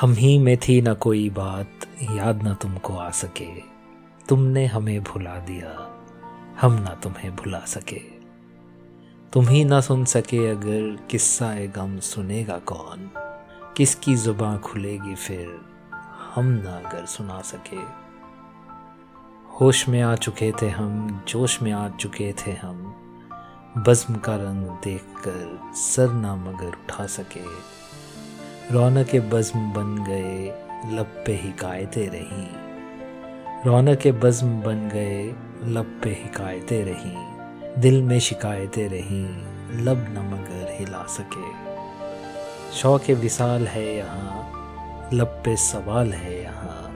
हम ही में थी न कोई बात, याद न तुमको आ सके। तुमने हमें भुला दिया, हम ना तुम्हें भुला सके। तुम ही ना सुन सके अगर किस्सा ए गम सुनेगा कौन। किसकी ज़ुबान खुलेगी फिर, हम ना अगर सुना सके। होश में आ चुके थे हम, जोश में आ चुके थे हम। बज्म का रंग देखकर सर ना मगर उठा सके। रौनक बज्म बन गए, लब पे हिकायतें रहीं। रौनक बज्म बन गए, लब पे हिकायतें रहीं। दिल में शिकायतें रहीं, लब न मगर हिला सके। शौक विसाल है यहाँ, लब पे सवाल है यहाँ।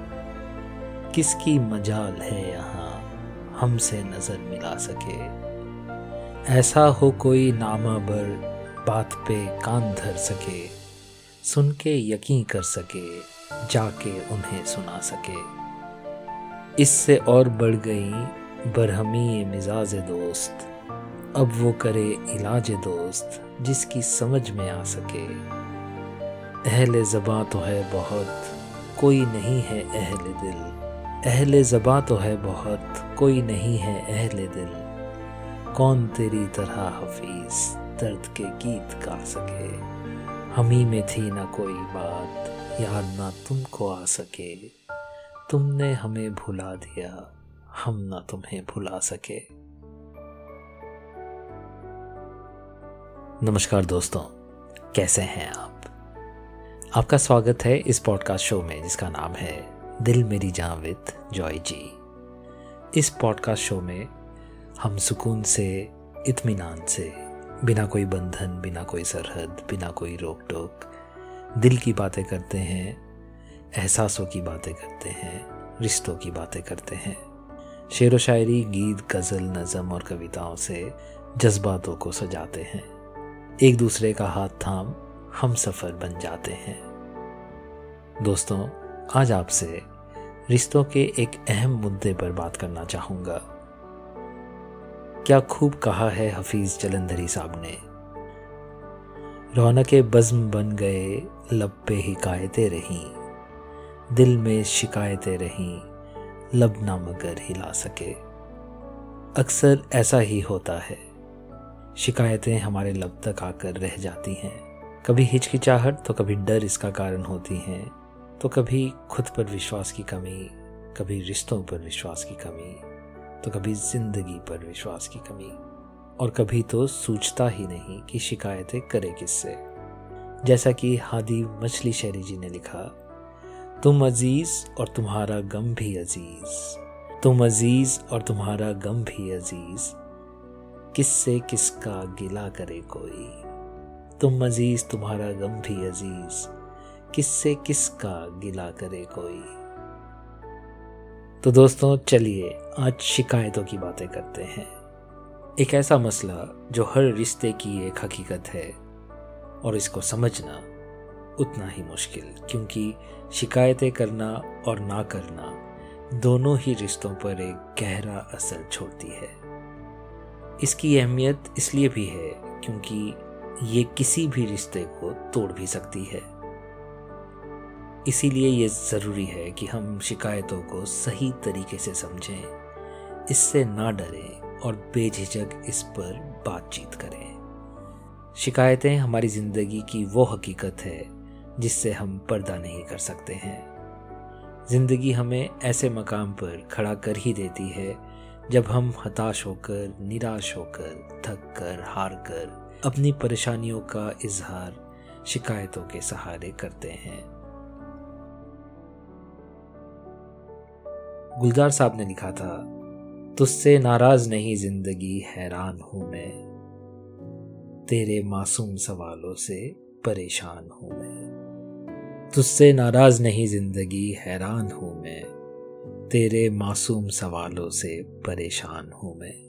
किसकी मजाल है यहाँ, हमसे नज़र मिला सके। ऐसा हो कोई नामा बर बात पे कान धर सके। सुन के यकीन कर सके, जाके उन्हें सुना सके। इससे और बढ़ गई बरहमी मिजाज दोस्त। अब वो करे इलाज दोस्त, जिसकी समझ में आ सके। अहल ज़बा तो है बहुत, कोई नहीं है अहल दिल। अहल ज़बा तो है बहुत, कोई नहीं है अहल दिल। कौन तेरी तरह हफीज, दर्द के गीत गा सके? हमी में थी ना कोई बात। याद ना तुमको आ सके। तुमने हमें भुला दिया। हम ना तुम्हें भुला सके। नमस्कार दोस्तों, कैसे हैं आप? आपका स्वागत है इस पॉडकास्ट शो में, जिसका नाम है दिल मेरी जान विद जॉय जी। इस पॉडकास्ट शो में हम सुकून से, इत्मीनान से बिना कोई बंधन, बिना कोई सरहद, बिना कोई रोक टोक दिल की बातें करते हैं, एहसासों की बातें करते हैं, रिश्तों की बातें करते हैं। शेर व शायरी, गीत, गज़ल, नज़म और कविताओं से जज्बातों को सजाते हैं। एक दूसरे का हाथ थाम, हम सफ़र बन जाते हैं। दोस्तों, आज आपसे रिश्तों के एक अहम मुद्दे पर बात करना चाहूँगा। क्या खूब कहा है हफीज जलंधरी साहब ने। रौनक बज्म बन गए, लब पे हिकायतें रहीं, दिल में शिकायतें रहीं, लब ना मगर हिला सके। अक्सर ऐसा ही होता है, शिकायतें हमारे लब तक आकर रह जाती हैं। कभी हिचकिचाहट तो कभी डर इसका कारण होती हैं तो कभी खुद पर विश्वास की कमी, कभी रिश्तों पर विश्वास की कमी। तो कभी ज़िंदगी पर विश्वास की कमी और कभी तो सूझता ही नहीं कि शिकायतें करे किससे। जैसा कि हादी मछली शहरी जी ने लिखा, तुम अज़ीज़ और तुम्हारा गम भी अज़ीज़। तुम अज़ीज़ और तुम्हारा गम भी अज़ीज़। किससे किसका गिला करे कोई? तुम अज़ीज़, तुम्हारा गम भी अज़ीज़। किससे किसका गिला करे कोई? तो दोस्तों, चलिए आज शिकायतों की बातें करते हैं। एक ऐसा मसला जो हर रिश्ते की एक हकीकत है और इसको समझना उतना ही मुश्किल, क्योंकि शिकायतें करना और ना करना दोनों ही रिश्तों पर एक गहरा असर छोड़ती है। इसकी अहमियत इसलिए भी है क्योंकि ये किसी भी रिश्ते को तोड़ भी सकती है। इसीलिए ये ज़रूरी है कि हम शिकायतों को सही तरीके से समझें, इससे ना डरें और बेझिझक इस पर बातचीत करें। शिकायतें हमारी ज़िंदगी की वो हकीकत है जिससे हम पर्दा नहीं कर सकते हैं। ज़िंदगी हमें ऐसे मकाम पर खड़ा कर ही देती है जब हम हताश होकर, निराश होकर, थक कर, हार कर अपनी परेशानियों का इजहार शिकायतों के सहारे करते हैं। गुलजार साहब ने लिखा था, तुझसे नाराज़ नहीं, ज़िंदगी हैरान हूँ मैं। तेरे मासूम सवालों से परेशान हूँ मैं। तुझसे नाराज़ नहीं, ज़िंदगी हैरान हूँ मैं। तेरे मासूम सवालों से परेशान हूँ मैं।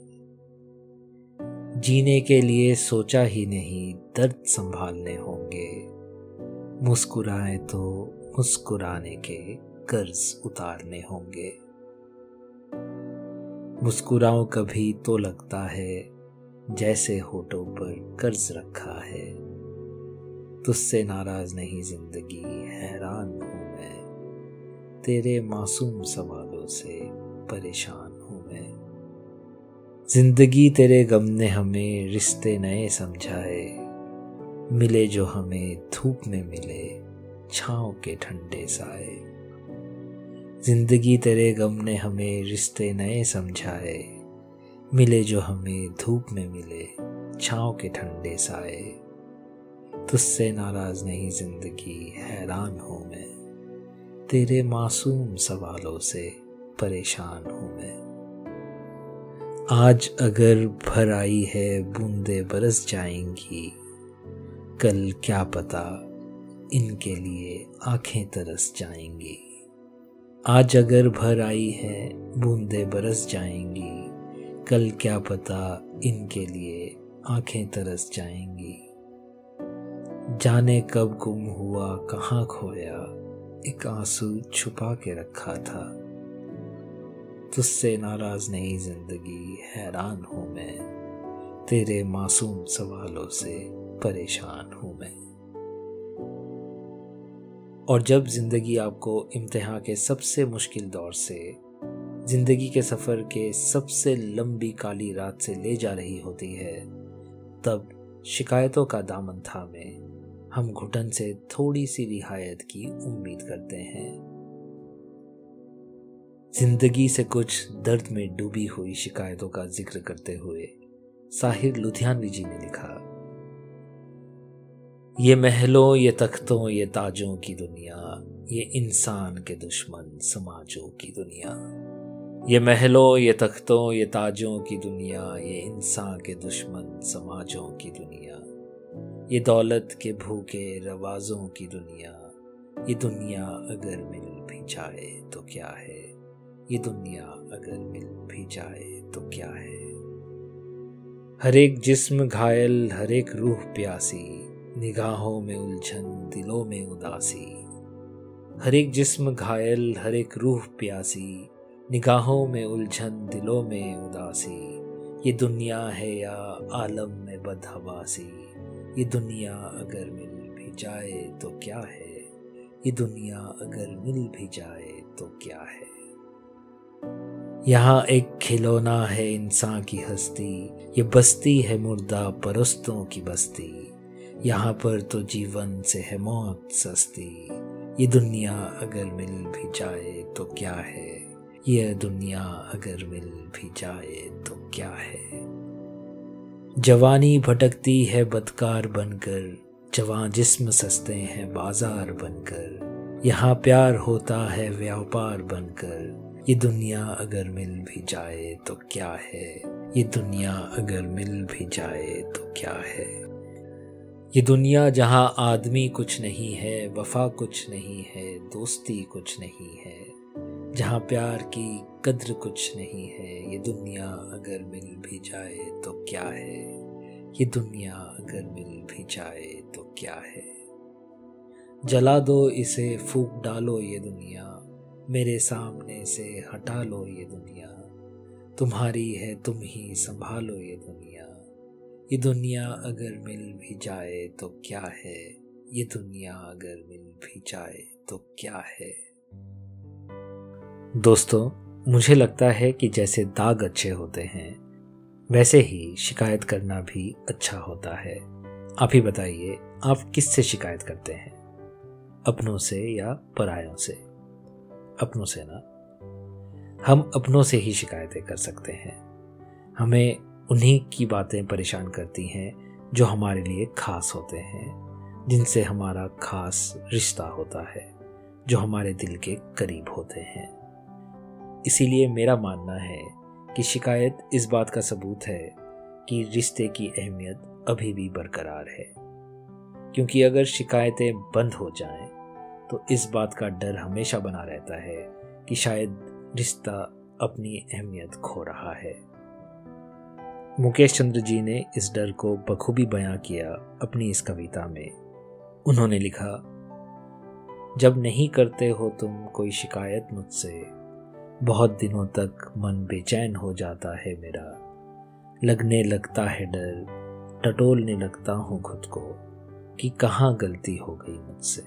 जीने के लिए सोचा ही नहीं, दर्द संभालने होंगे। मुस्कुराए तो मुस्कुराने के कर्ज उतारने होंगे। मुस्कुराओ कभी तो लगता है, जैसे होठों पर कर्ज रखा है। तुझसे नाराज़ नहीं ज़िंदगी, हैरान हूँ मैं। तेरे मासूम सवालों से परेशान हूँ मैं। ज़िंदगी तेरे गम ने हमें रिश्ते नए समझाए। मिले जो हमें धूप में मिले, छाँव के ठंडे साए। ज़िंदगी तेरे गम ने हमें रिश्ते नए समझाए, मिले जो हमें धूप में मिले, छाँव के ठंडे साए। तुझसे नाराज़ नहीं ज़िंदगी, हैरान हूँ मैं। तेरे मासूम सवालों से परेशान हूँ मैं। आज अगर भर आई है, बूंदे बरस जाएँगी। कल क्या पता इनके लिए आँखें तरस जाएँगी। आज अगर भर आई है, बूंदे बरस जाएँगी। कल क्या पता इनके लिए आँखें तरस जाएँगी। जाने कब गुम हुआ, कहाँ खोया, एक आँसू छुपा के रखा था। तुझसे नाराज़ नहीं ज़िंदगी, हैरान हूँ मैं। तेरे मासूम सवालों से परेशान हूँ मैं। और जब ज़िंदगी आपको इम्तिहान के सबसे मुश्किल दौर से, ज़िंदगी के सफ़र के सबसे लंबी काली रात से ले जा रही होती है, तब शिकायतों का दामन था में हम घुटन से थोड़ी सी रिहायत की उम्मीद करते हैं। ज़िंदगी से कुछ दर्द में डूबी हुई शिकायतों का ज़िक्र करते हुए, साहिर लुधियानवी जी ने लिखा ये महलों, ये तख्तों, ये ताजों की दुनिया, ये इंसान के दुश्मन, समाजों की दुनिया। ये महलों, ये तख्तों, ये ताजों की दुनिया, ये इंसान के दुश्मन, समाजों की दुनिया। ये दौलत के भूखे, रवाजों की दुनिया। ये दुनिया अगर मिल भी जाए तो क्या है? ये दुनिया अगर मिल भी जाए तो क्या है? हर एक जिस्म घायल, हर एक रूह प्यासी निगाहों में उलझन, दिलों में उदासी। हर एक जिस्म घायल, हर एक रूह प्यासी। निगाहों में उलझन, दिलों में उदासी। ये दुनिया है या आलम में बदहवासी। ये दुनिया अगर मिल भी जाए तो क्या है? ये दुनिया अगर मिल भी जाए तो क्या है? यहाँ एक खिलौना है इंसान की हस्ती। ये बस्ती है मुर्दा परस्तों की बस्ती। यहाँ पर तो जीवन से है मौत सस्ती। ये दुनिया अगर मिल भी जाए तो क्या है? ये दुनिया अगर मिल भी जाए तो क्या है? जवानी भटकती है बदकार बनकर जवान जिस्म सस्ते हैं बाज़ार बनकर। यहाँ प्यार होता है व्यापार बनकर। ये दुनिया अगर मिल भी जाए तो क्या है? ये दुनिया अगर मिल भी जाए तो क्या है? ये दुनिया जहाँ आदमी कुछ नहीं है, वफा कुछ नहीं है, दोस्ती कुछ नहीं है, जहाँ प्यार की कद्र कुछ नहीं है, ये दुनिया अगर मिल भी जाए तो क्या है? ये दुनिया अगर मिल भी जाए तो क्या है? जला दो इसे, फूक डालो ये दुनिया, मेरे सामने से हटा लो ये दुनिया, तुम्हारी है तुम ही संभालो ये दुनिया। ये दुनिया अगर मिल भी जाए तो क्या है? ये दुनिया अगर मिल भी जाए तो क्या है? दोस्तों, मुझे लगता है कि जैसे दाग अच्छे होते हैं, वैसे ही शिकायत करना भी अच्छा होता है। आप ही बताइए, आप किससे शिकायत करते हैं? अपनों से या परायों से? अपनों से ना? हम अपनों से ही शिकायतें कर सकते हैं। हमें उन्हीं की बातें परेशान करती हैं, जो हमारे लिए खास होते हैं, जिनसे हमारा खास रिश्ता होता है, जो हमारे दिल के करीब होते हैं। इसीलिए मेरा मानना है कि शिकायत इस बात का सबूत है कि रिश्ते की अहमियत अभी भी बरकरार है। क्योंकि अगर शिकायतें बंद हो जाएँ तो इस बात का डर हमेशा बना रहता है कि शायद रिश्ता अपनी अहमियत खो रहा है। मुकेश चंद्र जी ने इस डर को बखूबी बयां किया अपनी इस कविता में। उन्होंने लिखा, जब नहीं करते हो तुम कोई शिकायत मुझसे, बहुत दिनों तक मन बेचैन हो जाता है मेरा। लगने लगता है डर, टटोलने लगता हूँ खुद को कि कहाँ गलती हो गई मुझसे।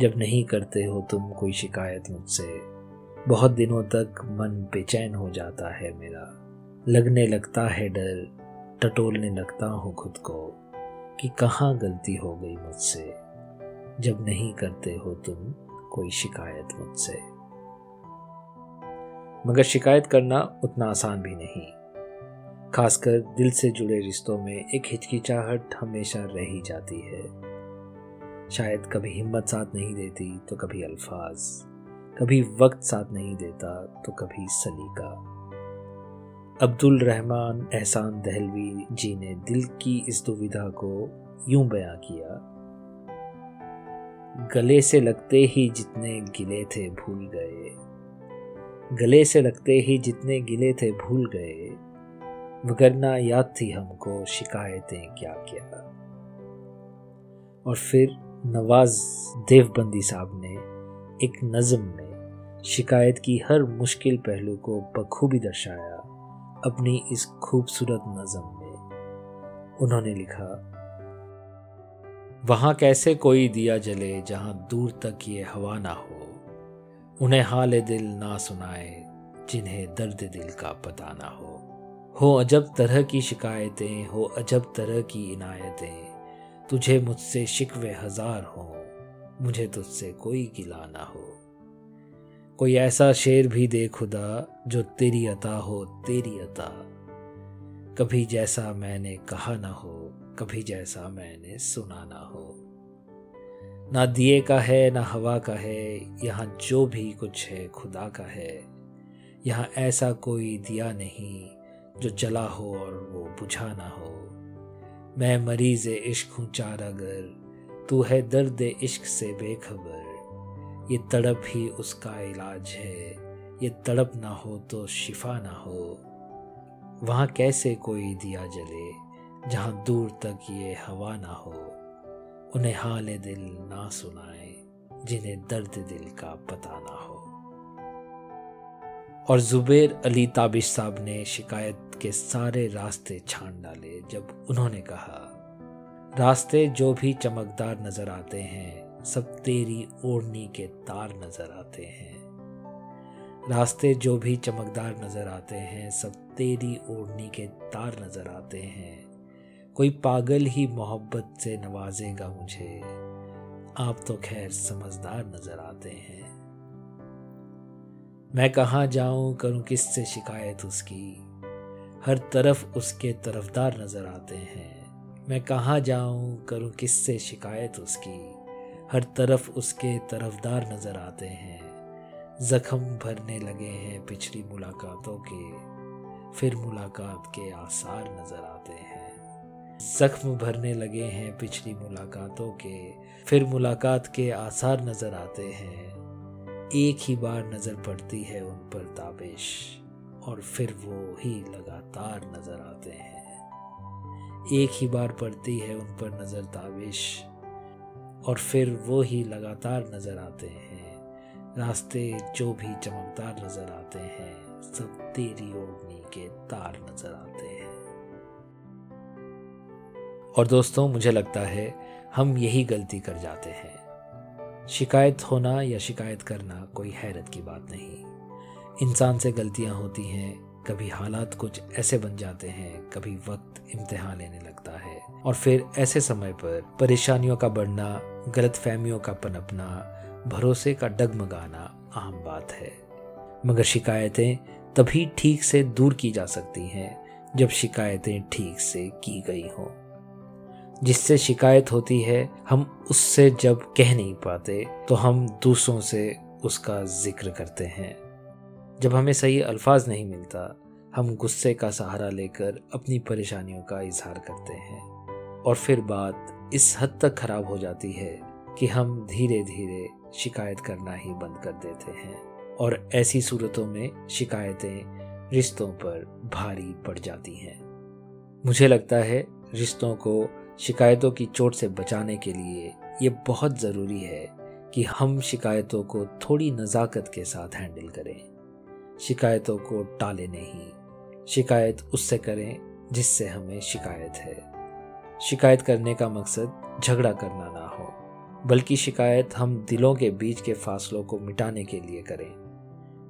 जब नहीं करते हो तुम कोई शिकायत मुझसे, बहुत दिनों तक मन बेचैन हो जाता है मेरा। लगने लगता है डर, टटोलने लगता हूँ खुद को कि कहाँ गलती हो गई मुझसे। जब नहीं करते हो तुम कोई शिकायत मुझसे। मगर शिकायत करना उतना आसान भी नहीं। खासकर दिल से जुड़े रिश्तों में एक हिचकिचाहट हमेशा रह ही जाती है। शायद कभी हिम्मत साथ नहीं देती तो कभी अल्फाज। कभी वक्त साथ नहीं देता तो कभी सलीका। अब्दुल रहमान एहसान दहलवी जी ने दिल की इस दुविधा को यूँ बयां किया, गले से लगते ही जितने गिले थे भूल गए, गले से लगते ही जितने गिले थे भूल गए वगरना याद थी हमको शिकायतें क्या क्या। और फिर नवाज़ देवबंदी साहब ने एक नज़म में शिकायत की हर मुश्किल पहलू को बखूबी दर्शाया। अपनी इस खूबसूरत नज़म में। उन्होंने लिखा, वहाँ कैसे कोई दिया जले जहाँ दूर तक ये हवा ना हो। उन्हें हाल दिल ना सुनाए जिन्हें दर्द दिल का पता ना हो। हो अजब तरह की शिकायतें, हो अजब तरह की इनायतें। तुझे मुझसे शिकवे हज़ार हो, मुझे तुझसे कोई गिला ना हो। कोई ऐसा शेर भी दे खुदा, जो तेरी अता हो, तेरी अता। कभी जैसा मैंने कहा ना हो, कभी जैसा मैंने सुना ना हो। ना दिए का है, ना हवा का है, यहाँ जो भी कुछ है खुदा का है। यहाँ ऐसा कोई दिया नहीं, जो जला हो और वो बुझा ना हो। मैं मरीज़ इश्क हूँ चार अगर, तू है दर्द इश्क से बेखबर। ये तड़प ही उसका इलाज है। ये तड़प ना हो तो शिफा ना हो। वहाँ कैसे कोई दिया जले, जहाँ दूर तक ये हवा ना हो। उन्हें हाल दिल ना सुनाए, जिन्हें दर्द दिल का पता ना हो। और जुबेर अली ताबिश साहब ने शिकायत के सारे रास्ते छान डाले, जब उन्होंने कहा, रास्ते जो भी चमकदार नज़र आते हैं सब तेरी ओढ़नी के तार नज़र आते हैं। रास्ते जो भी चमकदार नज़र आते हैं, सब तेरी ओढ़नी के तार नज़र आते हैं। कोई पागल ही मोहब्बत से नवाजेगा मुझे। आप तो खैर समझदार नज़र आते हैं। मैं कहाँ जाऊँ, करूँ किससे शिकायत उसकी? हर तरफ़ उसके तरफदार नज़र आते हैं। मैं कहाँ जाऊँ, करूँ किससे शिकायत उसकी? हर तरफ़ उसके तरफदार नज़र आते हैं। ज़ख्म भरने लगे हैं पिछली मुलाकातों के। फिर मुलाकात के आसार नज़र आते हैं। जख्म भरने लगे हैं पिछली मुलाकातों के। फिर मुलाकात के आसार नज़र आते हैं। एक ही बार नज़र पड़ती है उन पर ताबिश। और फिर वो ही लगातार नज़र आते हैं। एक ही बार पड़ती है उन पर नज़र ताबिश। और फिर वो ही लगातार नज़र आते हैं। रास्ते जो भी चमकदार नज़र आते हैं, सब तेरी ओढ़नी के तार नज़र आते हैं। और दोस्तों, मुझे लगता है हम यही गलती कर जाते हैं। शिकायत होना या शिकायत करना कोई हैरत की बात नहीं। इंसान से गलतियाँ होती हैं कभी हालात कुछ ऐसे बन जाते हैं, कभी वक्त इम्तिहान लेने लगता है। और फिर ऐसे समय पर परेशानियों का बढ़ना गलत फहमियों का पनपना, भरोसे का डगमगाना आम बात है। मगर शिकायतें तभी ठीक से दूर की जा सकती हैं, जब शिकायतें ठीक से की गई हों। जिससे शिकायत होती है, हम उससे जब कह नहीं पाते तो हम दूसरों से उसका ज़िक्र करते हैं। जब हमें सही अल्फाज नहीं मिलता, हम गुस्से का सहारा लेकर अपनी परेशानियों का इजहार करते हैं। और फिर बात इस हद तक खराब हो जाती है कि हम धीरे धीरे शिकायत करना ही बंद कर देते हैं। और ऐसी सूरतों में शिकायतें रिश्तों पर भारी पड़ जाती हैं। मुझे लगता है रिश्तों को शिकायतों की चोट से बचाने के लिए ये बहुत ज़रूरी है कि हम शिकायतों को थोड़ी नज़ाकत के साथ हैंडल करें। शिकायतों को टाले नहीं। शिकायत उससे करें जिससे हमें शिकायत है। शिकायत करने का मकसद झगड़ा करना ना हो, बल्कि शिकायत हम दिलों के बीच के फासलों को मिटाने के लिए करें।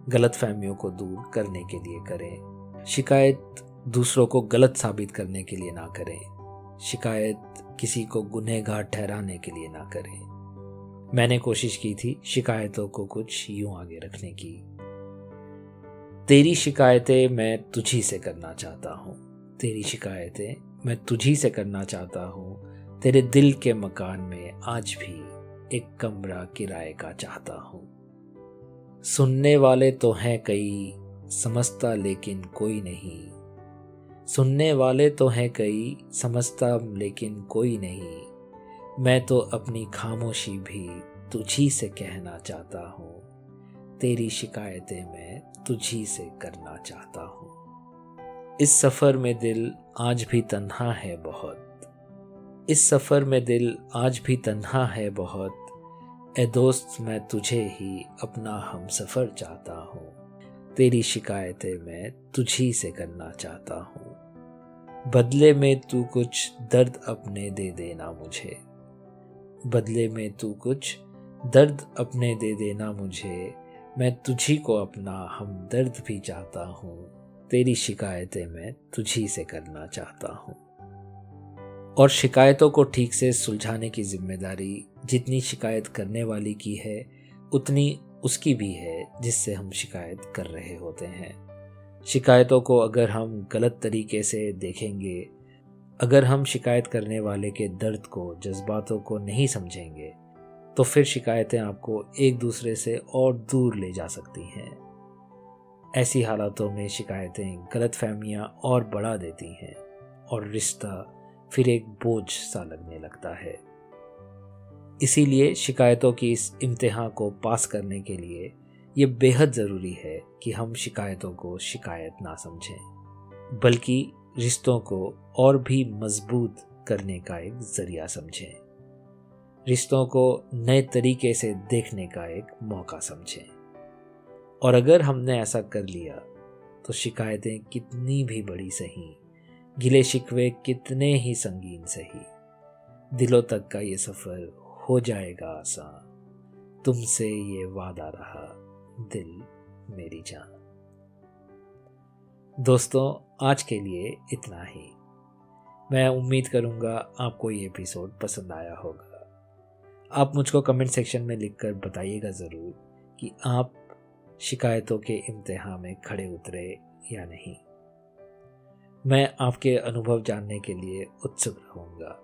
गलत फहमियों को दूर करने के लिए करें। शिकायत दूसरों को गलत साबित करने के लिए ना करें। शिकायत किसी को गुनहगार ठहराने के लिए ना करें। मैंने कोशिश की थी शिकायतों को कुछ यूँ आगे रखने की। तेरी शिकायतें मैं तुझी से करना चाहता हूँ। तेरी शिकायतें मैं तुझी से करना चाहता हूँ। तेरे दिल के मकान में आज भी एक कमरा किराए का चाहता हूँ। सुनने वाले तो हैं कई, समझता लेकिन कोई नहीं। सुनने वाले तो हैं कई, समझता लेकिन कोई नहीं। मैं तो अपनी खामोशी भी तुझी से कहना चाहता हूँ। तेरी शिकायतें मैं तुझी से करना चाहता हूँ। इस सफ़र में दिल आज भी तन्हा है बहुत। इस सफ़र में दिल आज भी तन्हा है बहुत। ए दोस्त, मैं तुझे ही अपना हम सफ़र चाहता हूँ। तेरी शिकायतें मैं तुझी से करना चाहता हूँ। बदले में तू कुछ दर्द अपने दे देना मुझे। बदले में तू कुछ दर्द अपने दे देना मुझे। मैं तुझी को अपना हम दर्द भी चाहता हूँ। तेरी शिकायतें मैं तुझी से करना चाहता हूँ। और शिकायतों को ठीक से सुलझाने की ज़िम्मेदारी जितनी शिकायत करने वाली की है, उतनी उसकी भी है जिससे हम शिकायत कर रहे होते हैं। शिकायतों को अगर हम गलत तरीके से देखेंगे, अगर हम शिकायत करने वाले के दर्द को, जज्बातों को नहीं समझेंगे तो फिर शिकायतें आपको एक दूसरे से और दूर ले जा सकती हैं। ऐसी हालातों में शिकायतें गलत फहमियाँ और बढ़ा देती हैं और रिश्ता फिर एक बोझ सा लगने लगता है। इसीलिए शिकायतों की इस इम्तिहान को पास करने के लिए ये बेहद ज़रूरी है कि हम शिकायतों को शिकायत ना समझें, बल्कि रिश्तों को और भी मज़बूत करने का एक ज़रिया समझें। रिश्तों को नए तरीके से देखने का एक मौका समझें। और अगर हमने ऐसा कर लिया तो शिकायतें कितनी भी बड़ी सही, गिले शिकवे कितने ही संगीन सही, दिलों तक का ये सफ़र हो जाएगा आसान। तुमसे ये वादा रहा, दिल मेरी जान। दोस्तों, आज के लिए इतना ही। मैं उम्मीद करूँगा आपको ये एपिसोड पसंद आया होगा। आप मुझको कमेंट सेक्शन में लिखकर बताइएगा ज़रूर कि आप शिकायतों के इम्तहा में खड़े उतरे या नहीं। मैं आपके अनुभव जानने के लिए उत्सुक रहूँगा।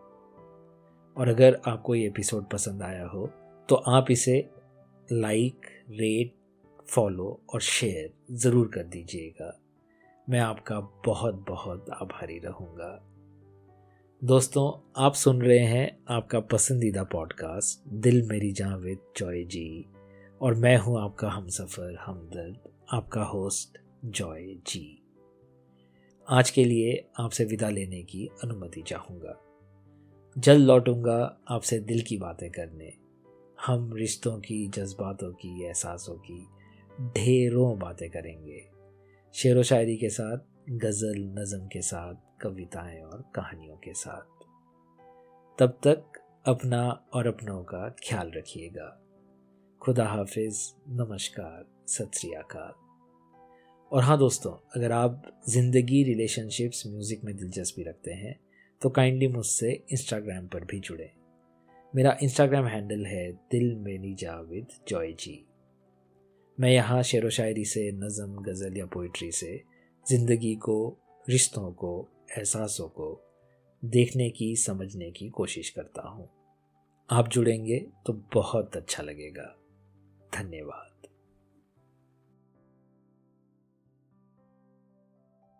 और अगर आपको ये एपिसोड पसंद आया हो तो आप इसे लाइक रेट फॉलो और शेयर ज़रूर कर दीजिएगा। मैं आपका बहुत बहुत आभारी रहूँगा। दोस्तों, आप सुन रहे हैं आपका पसंदीदा पॉडकास्ट दिल मेरी जहाँ विद जॉय जी। और मैं हूँ आपका हम सफ़र हमदर्द, आपका होस्ट जॉय जी। आज के लिए आपसे विदा लेने की अनुमति चाहूँगा। जल्द लौटूँगा आपसे दिल की बातें करने। हम रिश्तों की, जज्बातों की, एहसासों की ढेरों बातें करेंगे। शेर व शायरी के साथ गज़ल, नज़म के साथ, कविताएँ और कहानियों के साथ। तब तक अपना और अपनों का ख्याल रखिएगा। खुदा हाफिज, नमस्कार, सत श्रीकाल और हाँ दोस्तों, अगर आप ज़िंदगी रिलेशनशिप्स म्यूज़िक में दिलचस्पी रखते हैं तो काइंडली मुझसे इंस्टाग्राम पर भी जुड़े। मेरा इंस्टाग्राम हैंडल है दिल मेरी जाविद जॉय जी। मैं यहाँ शेर व शायरी से, नज़म, गज़ल या पोइट्री से ज़िंदगी को, रिश्तों को, एहसासों को देखने की, समझने की कोशिश करता हूँ। आप जुड़ेंगे तो बहुत अच्छा लगेगा। धन्यवाद।